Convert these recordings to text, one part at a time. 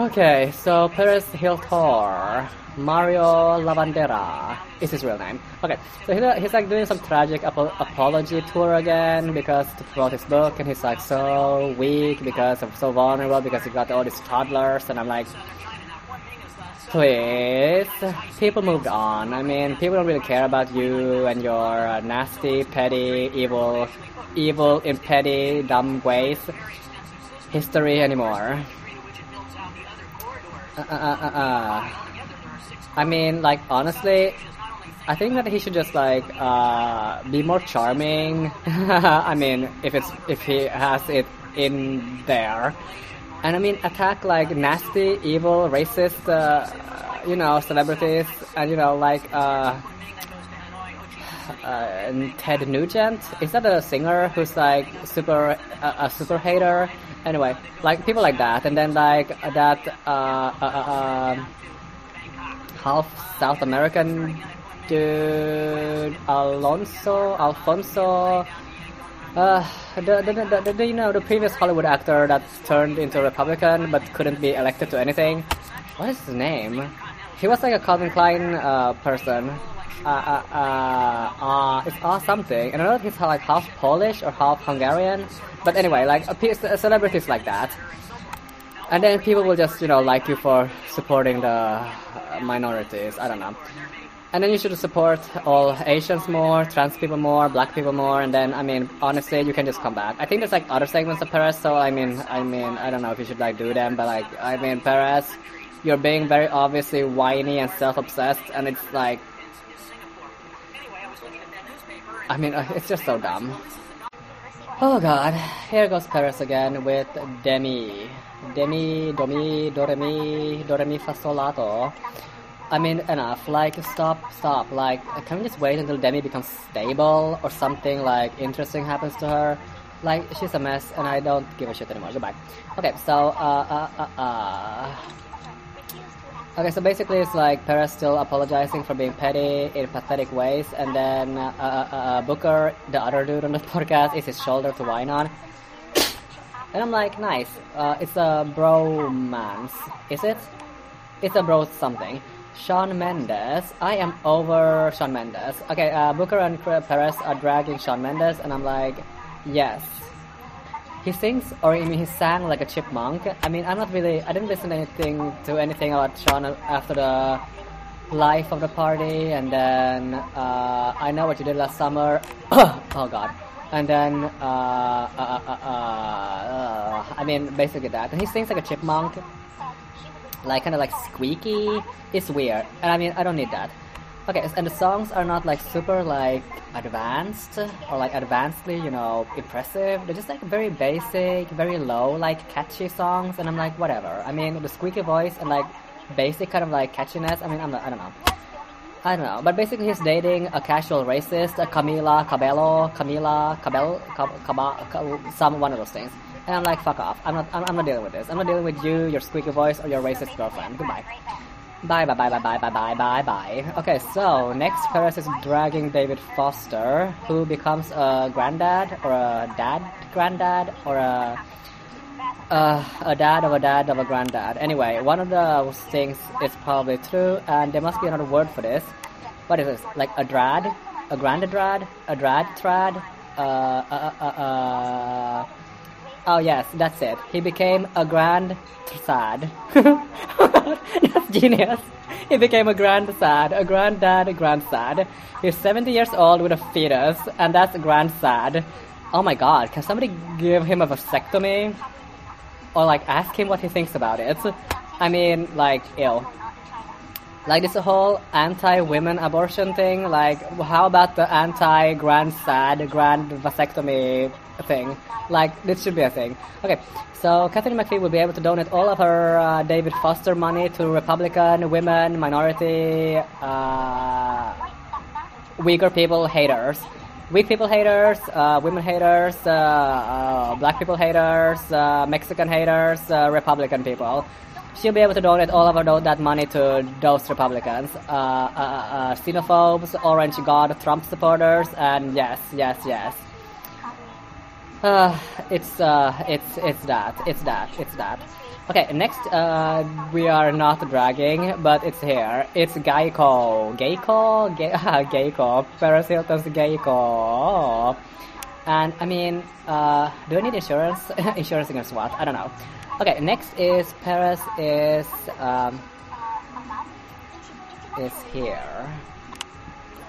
Okay, so Perez Hilton, Mario Lavandeira is his real name. Okay, so he's, like doing some tragic ap- apology tour again because to promote his book, and he's like so weak because I'm so vulnerable because he got all these toddlers, and I'm like, please, people moved on. I mean, people don't really care about you and your uh, nasty, petty, evil, evil in petty, dumb ways history anymore. Uh, uh, uh, uh, uh. I mean, like honestly, I think that he should just like uh, be more charming. I mean, if it's if he has it in there, and I mean attack like nasty, evil, racist, you know, celebrities, and you know like uh, Ted Nugent. Is that a singer who's like super uh, a super hater? Anyway, like people like that, and then like that uh, uh, uh, um, half South American dude Alonso Alfonso. Uh, the, the, the, the, you know the previous Hollywood actor that turned into a Republican but couldn't be elected to anything. What is his name? He was like a Calvin Klein uh, person. Uh, uh, uh, uh, it's all something. And I know he's like half Polish or half Hungarian. But anyway, like a, celebrities like that. And then people will just, you know, like you for supporting the minorities. I don't know. And then you should support all Asians more, trans people more, black people more, and then I mean, honestly, you can just come back. I think there's like other segments of Perez, so I mean, I mean, I don't know if you should like do them, but like, I mean, Perez, you're being very obviously whiny and self-obsessed, and it's like, I mean, it's just so dumb. Oh god, here goes Perez again with Demi. Demi, Domi, Doremi, Doremi Fasolato. I mean, enough. Like, stop, stop. Like, can we just wait until Demi becomes stable or something like interesting happens to her? Like, she's a mess and I don't give a shit anymore. Goodbye. Okay, so, uh, uh, uh, uh. Okay, so basically it's like Perez still apologizing for being petty in pathetic ways, and then uh, uh, uh, Booker, the other dude on the podcast, is his shoulder to whine on. And I'm like, nice. Uh, it's a bromance, is it? It's a bro something. Shawn Mendes. I am over Shawn Mendes. Okay, uh, Booker and Perez are dragging Shawn Mendes, and I'm like, yes. He sings, or I mean, he sang like a chipmunk. I mean, I'm not really, I didn't listen to anything to anything about Shawn after the life of the party, and then uh, I know what you did last summer. oh God. And then, uh, uh, uh, uh, I mean, basically that. And he sings like a chipmunk, like kind of like squeaky. It's weird, and I mean, I don't need that. Okay, and the songs are not like super like advanced or like advancedly, you know, impressive. They're just like very basic, very low, like catchy songs, and I'm like, whatever. I mean, the squeaky voice and like basic kind of like catchiness. I mean, I'm not, I don't know. I don't know, but basically he's dating a casual racist, a Camila Cabello, Camila Cabello, Cab- some one of those things. And I'm like, fuck off. I'm not, I'm, I'm not dealing with this. I'm not dealing with you, your squeaky voice, or your racist girlfriend. Goodbye. Bye, bye, bye, bye, bye, bye, bye, bye, bye. Okay, so next Perez is dragging David Foster, who becomes a granddad, or a dad granddad, or a uh, a dad of a dad of a granddad. Anyway, one of those things is probably true, and there must be another word for this. What is this? Like a drad? A grandadrad? A drad trad? Uh, uh, uh, uh, uh, oh yes, that's it. He became a grand sad. genius. He became a grand sad, a granddad, a grand sad. He's 70 years old with a fetus, and that's grand sad. Oh my god, can somebody give him a vasectomy? or like ask him what he thinks about it. I mean, like, ill. Like this whole anti-women abortion thing. Like, how about the anti-grand sad, grand vasectomy thing? Like, this should be a thing. Okay, so Katharine McPhee will be able to donate all of her uh, David Foster money to Republican women, minority, uh, weaker people, haters weak people haters, uh, women haters, uh, uh, black people haters, uh, Mexican haters, Republican people. She'll be able to donate all of her, that money to those Republicans, uh, xenophobes, orange god, Trump supporters, and yes, yes, yes. Uh, it's uh, it's it's that, it's that, it's that. Okay, next uh, we are not dragging, but it's here. It's Geico, Geico, Ge- Geico, Paris Hilton's Geico. And I mean, uh, do I need insurance? insurance against what? I don't know. Okay, next is Paris is um, is here.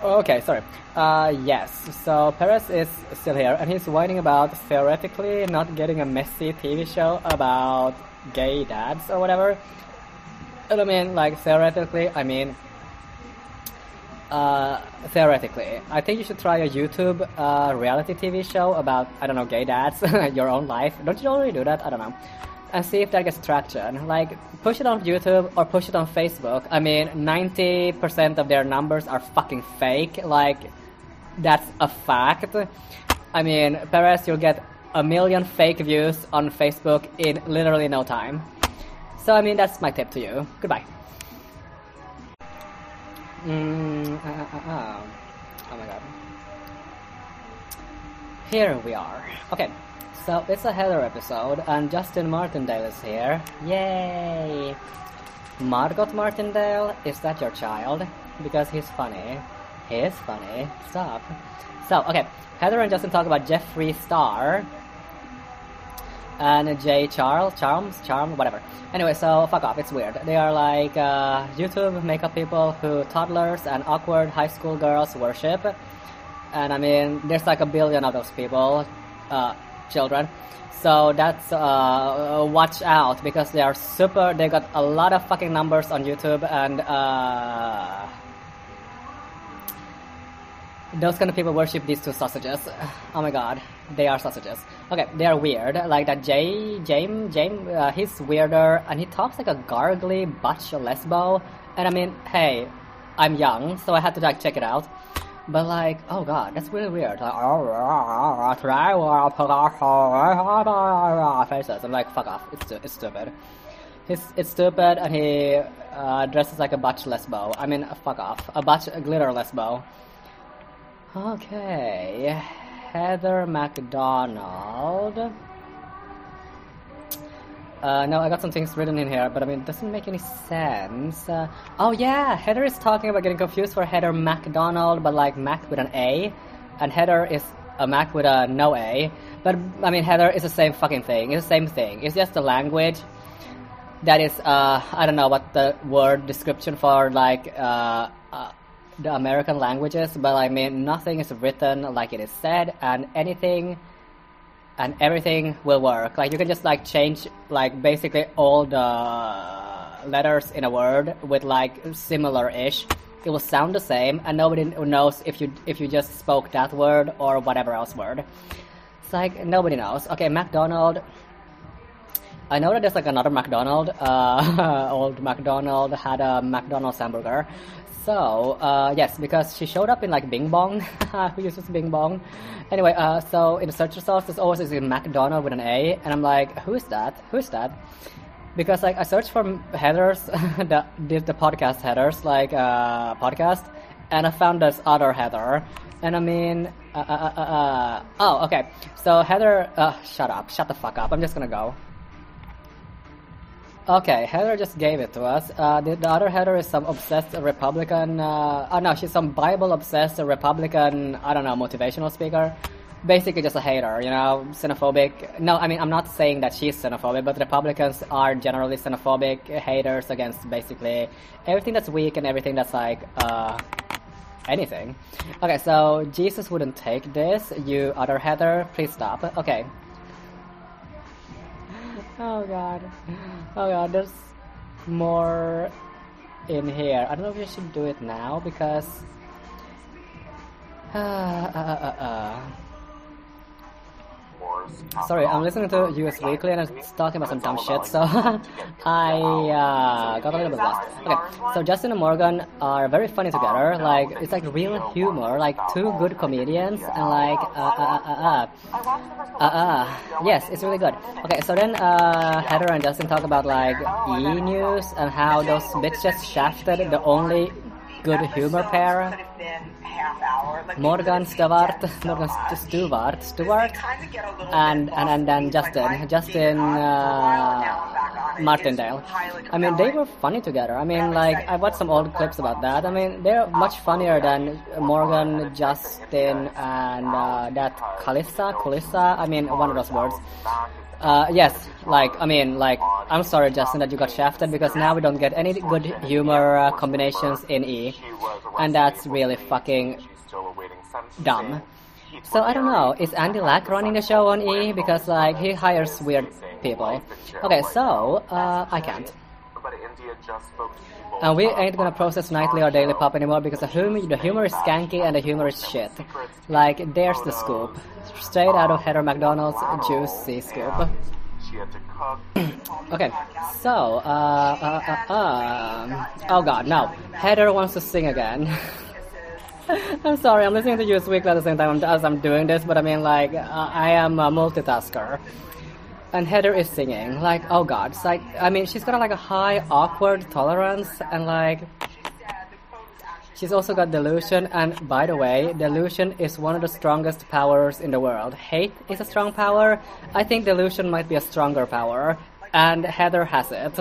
Okay, sorry. Uh, yes, so Perez is still here, and he's whining about theoretically not getting a messy TV show about gay dads or whatever. I mean, like, theoretically, I mean, uh, theoretically, I think you should try a YouTube uh, reality TV show about, I don't know, gay dads, your own life. Don't you already do that? I don't know and see if that gets traction. Like, push it on YouTube or push it on Facebook. I mean, 90% of their numbers are fucking fake. Like, that's a fact. I mean, Perez, you'll get a million fake views on Facebook in literally no time. So, I mean, that's my tip to you. Goodbye. Mm, uh, uh, uh. uh. Oh my god. Here we are. Okay. So it's a Heather episode, and Justin Martindale is here. Yay! Margot Martindale, is that your child? Because he's funny. He's funny. Stop. So, okay. Heather and Justin talk about Jeffree Star. And Jay Charles, Charms, Charm, whatever. Anyway, so fuck off, it's weird. They are like uh, YouTube makeup people who toddlers and awkward high school girls worship. And I mean, there's like a billion of those people. Uh, children. So that's uh, watch out because they are super. They got a lot of fucking numbers on YouTube and uh, those kind of people worship these two sausages. Oh my god, they are sausages. Okay, they are weird. Like that Jay, James, James, uh, he's weirder and he talks like a gargly butch lesbo. And I mean, hey, I'm young, so I had to like check it out. But like, oh god, that's really weird. Like, faces. I'm like, fuck off. It's it's stupid. He's it's stupid, and he uh, dresses like a butch lesbo. I mean, fuck off. A butch a glitter lesbo. Okay, Heather McDonald. Uh, no, I got some things written in here, but I mean, it doesn't make any sense. Uh, oh yeah, Heather is talking about getting confused for Heather McDonald, but like Mac with an A, and Heather is a Mac with a no A. But I mean, Heather is the same fucking thing. It's the same thing. It's just the language that is, uh, I don't know what the word description for like uh, uh, the American languages, but I mean, nothing is written like it is said, and anything and everything will work. Like you can just like change like basically all the letters in a word with like similar-ish. It will sound the same, and nobody knows if you if you just spoke that word or whatever else word. It's like nobody knows. Okay, McDonald. I know that there's like another McDonald. Uh, old McDonald had a McDonald's hamburger, so, uh, yes, because she showed up in like Bing Bong. Who uses Bing Bong? Anyway, uh, so in the search results, there's always a McDonald with an A, and I'm like, who is that? Who is that? Because like I searched for headers, the, the podcast headers, like uh, podcast, and I found this other header. And I mean, uh, uh, uh, oh, okay. So Heather, shut up, shut the fuck up. I'm just gonna go. Okay, Heather just gave it to us. Uh, the, the, other Heather is some obsessed Republican. Uh, oh no, she's some Bible obsessed Republican. I don't know, motivational speaker. Basically, just a hater, you know, xenophobic. No, I mean, I'm not saying that she's xenophobic, but Republicans are generally xenophobic haters against basically everything that's weak and everything that's like uh, anything. Okay, so Jesus wouldn't take this. You other Heather, please stop. Okay, Oh god. Oh god, there's more in here. I don't know if I should do it now because uh, uh, uh, uh. Sorry, I'm listening to US Weekly and it's talking about some dumb shit, so I uh, got a little bit lost. Okay, so Justin and Morgan are very funny together. Like it's like real humor, like two good comedians, and like uh uh uh uh uh, uh yes, it's really good. Okay, so then uh, Heather and Justin talk about like E News and how those bitches shafted the only good humor pair Morgan Stewart, Morgan Stewart, Stewart, and and and then Justin, Justin uh, Martindale. I mean, they were funny together. I mean, like I watched some old clips about that. I mean, they're much funnier than Morgan, Justin, and uh, that Kalissa, Kalissa. I mean, one of those words. Uh, yes, like I mean, like I'm sorry, Justin, that you got shafted because now we don't get any good humor uh, combinations in E, and that's really fucking dumb. So I don't know, is Andy Lack running the show on E because like he hires weird people? Okay, so uh, I can't. And we ain't gonna process nightly or daily pop anymore because the humor, the humor is skanky and the humor is shit. Like, there's the scoop. Straight out of Heather McDonald's juicy scoop. okay, so, uh, uh, uh, uh, oh god, no. Heather wants to sing again. I'm sorry, I'm listening to you speak at the same time as I'm doing this, but I mean, like, uh, I am a multitasker and Heather is singing. Like, oh god, it's like, I mean, she's got like a high awkward tolerance, and like, she's also got delusion. And by the way, delusion is one of the strongest powers in the world. Hate is a strong power. I think delusion might be a stronger power, and Heather has it.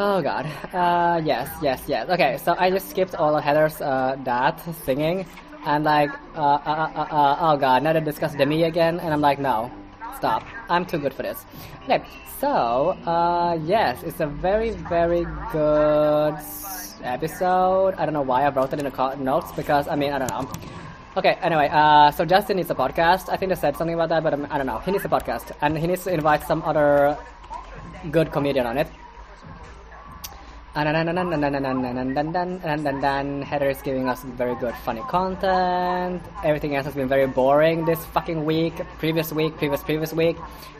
Oh god. Uh, yes, yes, yes. Okay, so I just skipped all of Heather's uh, that singing, and like, uh, uh, uh, uh, oh god, now they discuss Demi again, and I'm like, no, stop. I'm too good for this. Okay, so, uh, yes, it's a very, very good episode. I don't know why I wrote it in the notes because, I mean, I don't know. Okay, anyway, uh, so Justin needs a podcast. I think they said something about that, but um, I don't know. He needs a podcast, and he needs to invite some other good comedian on it. And then Heather is giving us very good funny content. Everything else has been very boring this fucking week, previous week, previous previous week.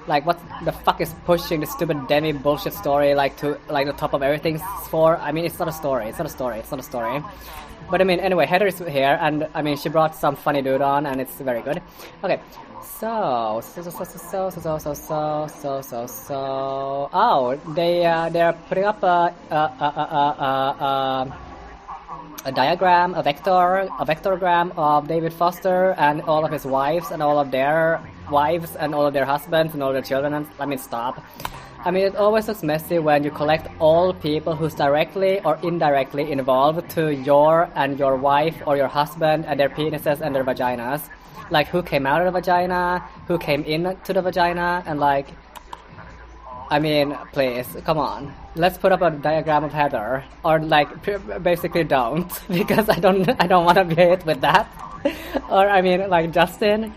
Like what the fuck is pushing the stupid Demi bullshit story like to like the top of everything for? I mean it's not a story, it's not a story, it's not a story. But I mean anyway, Heather is here and I mean she brought some funny dude on and it's very good. Okay. So, so, so, so, so, so, so, so, so, so, so, oh, they, uh, they're putting up a, a, a, a, a, a diagram, a vector, a vectorgram of David Foster and all of his wives and all of their wives and all of their husbands and all their children. Let me stop. I mean, it always looks messy when you collect all people who's directly or indirectly involved to your and your wife or your husband and their penises and their vaginas like who came out of the vagina, who came into the vagina, and like, I mean, please, come on. Let's put up a diagram of Heather, or like, basically don't, because I don't, I don't want to be hit with that. or I mean, like Justin.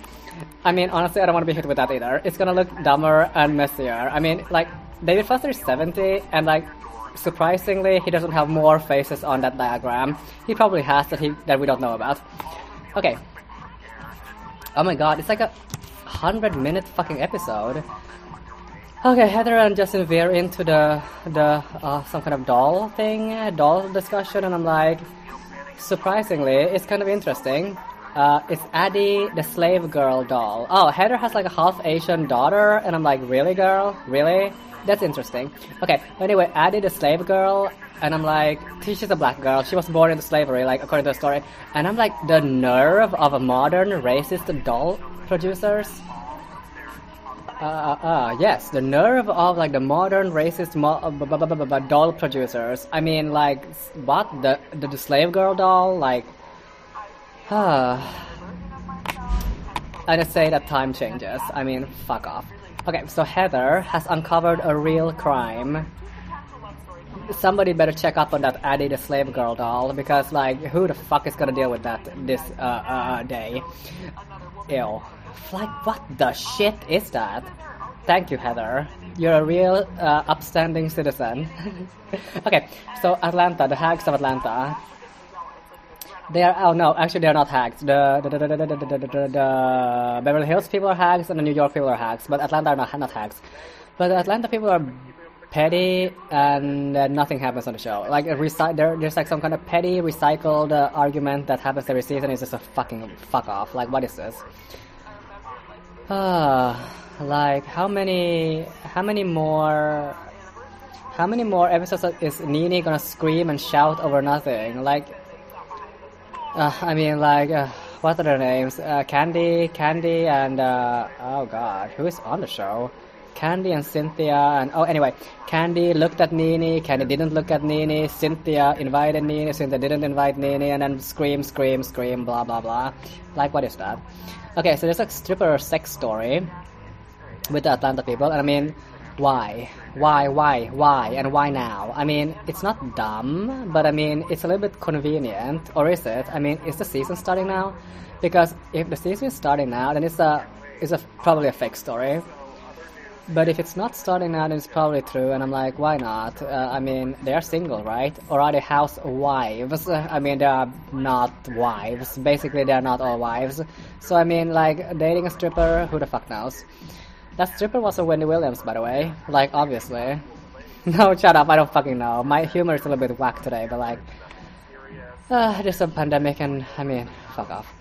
I mean, honestly, I don't want to be hit with that either. It's gonna look dumber and messier. I mean, like, David Foster is 70, and like, surprisingly, he doesn't have more faces on that diagram. He probably has that he that we don't know about. Okay, Oh my god, it's like a hundred minute fucking episode. Okay, Heather and Justin veer into the the uh, some kind of doll thing, doll discussion, and I'm like, surprisingly, it's kind of interesting. Uh, it's Addy, the slave girl doll. Oh, Heather has like a half Asian daughter, and I'm like, really, girl, really? That's interesting. Okay, anyway, I did a slave girl, and I'm like, she's a black girl. She was born into slavery, like according to the story. And I'm like, the nerve of a modern racist doll producers. Uh, uh, uh, yes, the nerve of like the modern racist mo- uh, doll producers. I mean, like, what the, the the slave girl doll? Like, ah. I just say that time changes. I mean, fuck off. Okay, so Heather has uncovered a real crime somebody better check up on that Addy the slave girl doll because like who the fuck is gonna deal with that this uh, uh, day? Ew. Like what the shit is that? Thank you, Heather. You're a real uh, upstanding citizen. okay, so Atlanta, the hags of Atlanta. They are oh no, actually they are not hags. The the, the, the, the, the, the, the, Beverly Hills people are hags and the New York people are hags, but Atlanta are not not hags. But Atlanta people are petty and uh, nothing happens on the show. Like a recy- there, there's like some kind of petty recycled uh, argument that happens every season. It's just a fucking fuck off. Like what is this? Uh, like how many how many more how many more episodes is Nene gonna scream and shout over nothing? Like Uh, I mean, like, uh, what are their names? Uh, Kandi, Kandi, and uh, oh god, who is on the show? Kandi and Cynthia, and oh, anyway, Kandi looked at Nene. Kandi didn't look at Nene. Cynthia invited Nene. Cynthia didn't invite Nene, and then scream, scream, scream, blah blah blah. Like, what is that? Okay, so there's a stripper sex story with the Atlanta people, and I mean, why? Why, why, why, and why now? I mean, it's not dumb, but I mean, it's a little bit convenient, or is it? I mean, is the season starting now? Because if the season is starting now, then it's a, it's a probably a fake story. But if it's not starting now, then it's probably true, and I'm like, why not? Uh, I mean, they are single, right? Or are they housewives? I mean, they are not wives. Basically, they are not all wives. So, I mean, like, dating a stripper, who the fuck knows? That stripper was a Wendy Williams, by the way. Like, obviously. no, shut up, I don't fucking know. My humor is a little bit whack today, but like... Uh, there's a pandemic and, I mean, fuck off.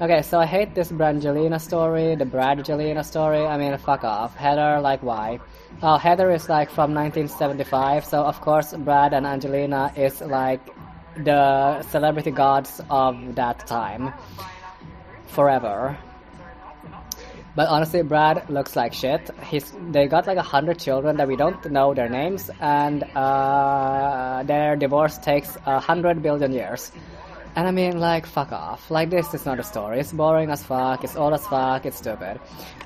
Okay, so I hate this Brangelina story, the Bradgelina story, I mean, fuck off. Heather, like, why? Oh, Heather is like from 1975, so of course Brad and Angelina is like the celebrity gods of that time. Forever. But honestly, Brad looks like shit. He's they got like a hundred children that we don't know their names, and uh, their divorce takes a hundred billion years. And I mean, like, fuck off. Like, this is not a story. It's boring as fuck. It's old as fuck. It's stupid.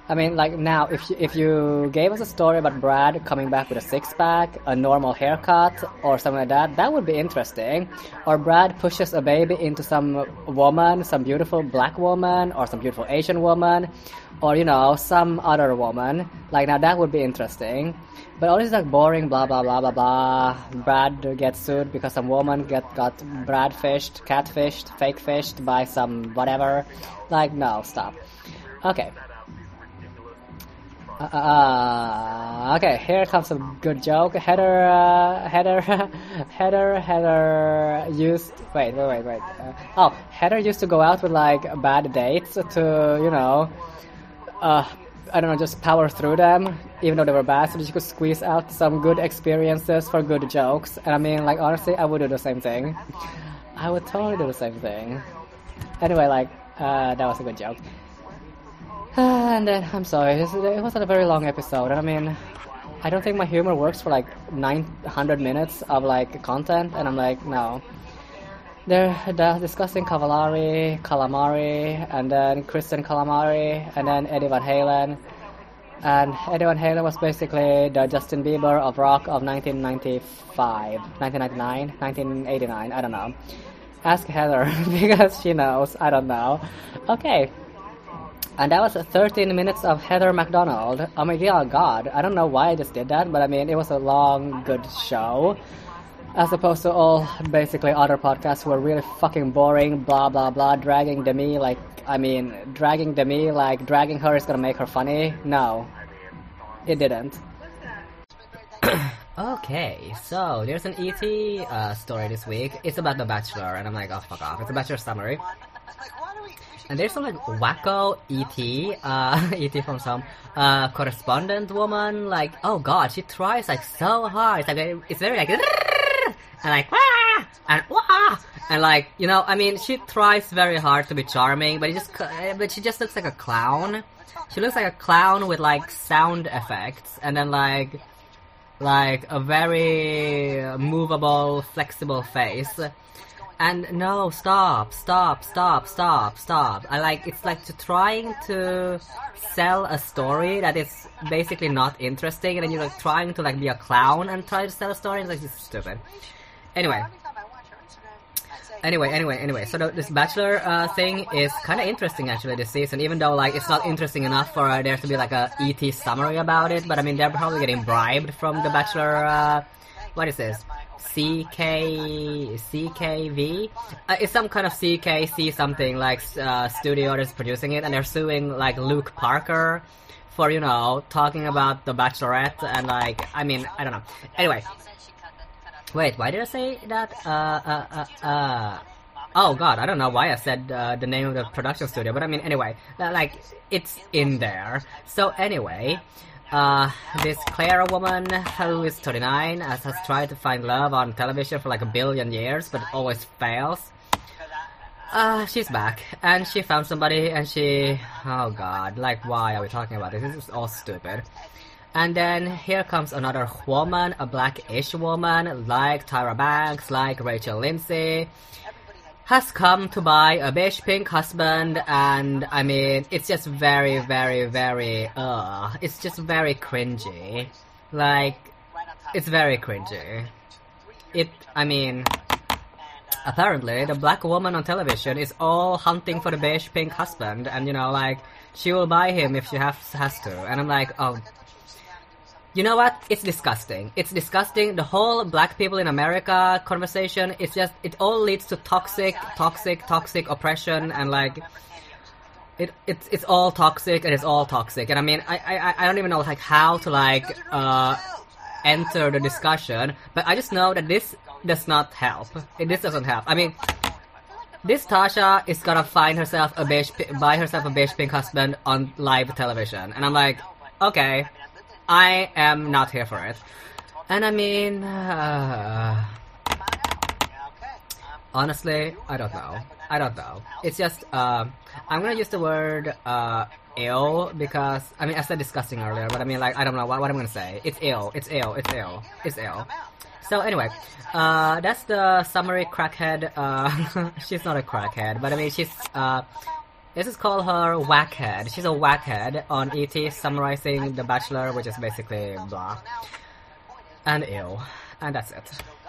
I mean, like, now, if you, if you gave us a story about Brad coming back with a six pack, a normal haircut, or something like that, that would be interesting. Or Brad pushes a baby into some woman, some beautiful black woman, or some beautiful Asian woman, or, you know, some other woman. Like, now that would be interesting. But all this is like boring, blah blah blah blah blah. Brad gets sued because some woman get got Brad fished, catfished, fake fished by some whatever. Like no, stop. Okay. Uh, uh, uh okay, here comes a good joke. Heather, uh, Heather, Heather, Heather used. Wait, wait, wait, wait. Uh, oh, Heather used to go out with like bad dates to, you know, uh, I don't know, just power through them, even though they were bad, so that you could squeeze out some good experiences for good jokes. And I mean, like, honestly, I would do the same thing. I would totally do the same thing. Anyway, like, uh, that was a good joke. and then, I'm sorry, it wasn't a very long episode, and I mean, I don't think my humor works for like 900 minutes of like content, and I'm like, no. They're, they're discussing Cavallari, Calamari, and then Kristen Calamari, and then Eddie Van Halen. And Eddie Van Halen was basically the Justin Bieber of rock of 1995, 1999, 1989, I don't know. Ask Heather because she knows, I don't know. Okay. And that was 13 minutes of Heather McDonald. Oh my god, I don't know why I just did that, but I mean, it was a long, good show as opposed to all basically other podcasts who are really fucking boring, blah blah blah, dragging Demi like I mean, dragging Demi like dragging her is gonna make her funny. No, it didn't. okay, so there's an ET uh, story this week. It's about The Bachelor, and I'm like, oh fuck off. It's a Bachelor summary. And there's some like wacko ET, uh, ET from some uh, correspondent woman. Like, oh god, she tries like so hard. It's like it's very like and like Wah! and Wah! and like you know, I mean, she tries very hard to be charming, but it just but she just looks like a clown. She looks like a clown with like sound effects, and then like like a very movable, flexible face. And no, stop, stop, stop, stop, stop. I like it's like to trying to sell a story that is basically not interesting, and then you're like trying to like be a clown and try to sell a story. It's like this stupid. Anyway. Anyway, anyway, anyway. So the, this Bachelor uh, thing is kind of interesting actually this season, even though like it's not interesting enough for uh, there to be like a ET summary about it. But I mean, they're probably getting bribed from the Bachelor. Uh, what is this? CK CKV. Uh, it's some kind of CKC something like uh, studio that's producing it, and they're suing like Luke Parker for you know talking about the Bachelorette and like I mean I don't know. Anyway, Wait, why did I say that? Uh, uh, uh, uh. Oh god, I don't know why I said uh, the name of the production studio, but I mean, anyway, like, it's in there. So anyway, uh, this Clara woman who is 39 has, has tried to find love on television for like a billion years, but always fails. uh, she's back, and she found somebody, and she, oh god, like why are we talking about this? This is all stupid. And then here comes another woman, a black-ish woman, like Tyra Banks, like Rachel Lindsay, has come to buy a beige pink husband, and I mean, it's just very, very, very, uh, it's just very cringy. Like, it's very cringy. It, I mean, apparently the black woman on television is all hunting for the beige pink husband, and you know, like, she will buy him if she has, has to. And I'm like, oh, you know what? It's disgusting. It's disgusting. The whole black people in America conversation, it's just, it all leads to toxic, toxic, toxic oppression and like, it, it's, it's all toxic and it's all toxic. And I mean, I, I, I don't even know like how to like, uh, enter the discussion, but I just know that this does not help. This doesn't help. I mean, this Tasha is gonna find herself a beige, buy herself a beige pink husband on live television. And I'm like, okay, I am not here for it. And I mean, uh, honestly, I don't know. I don't know. It's just, uh, I'm gonna use the word, uh, ill because, I mean, I said disgusting earlier, but I mean, like, I don't know what, what I'm gonna say. It's ill. It's ill. It's ill. It's ill. So anyway, uh, that's the summary crackhead, uh, she's not a crackhead, but I mean, she's, uh, this is called her Whackhead. She's a Whackhead on ET summarizing The Bachelor, which is basically blah. And ill. And that's it.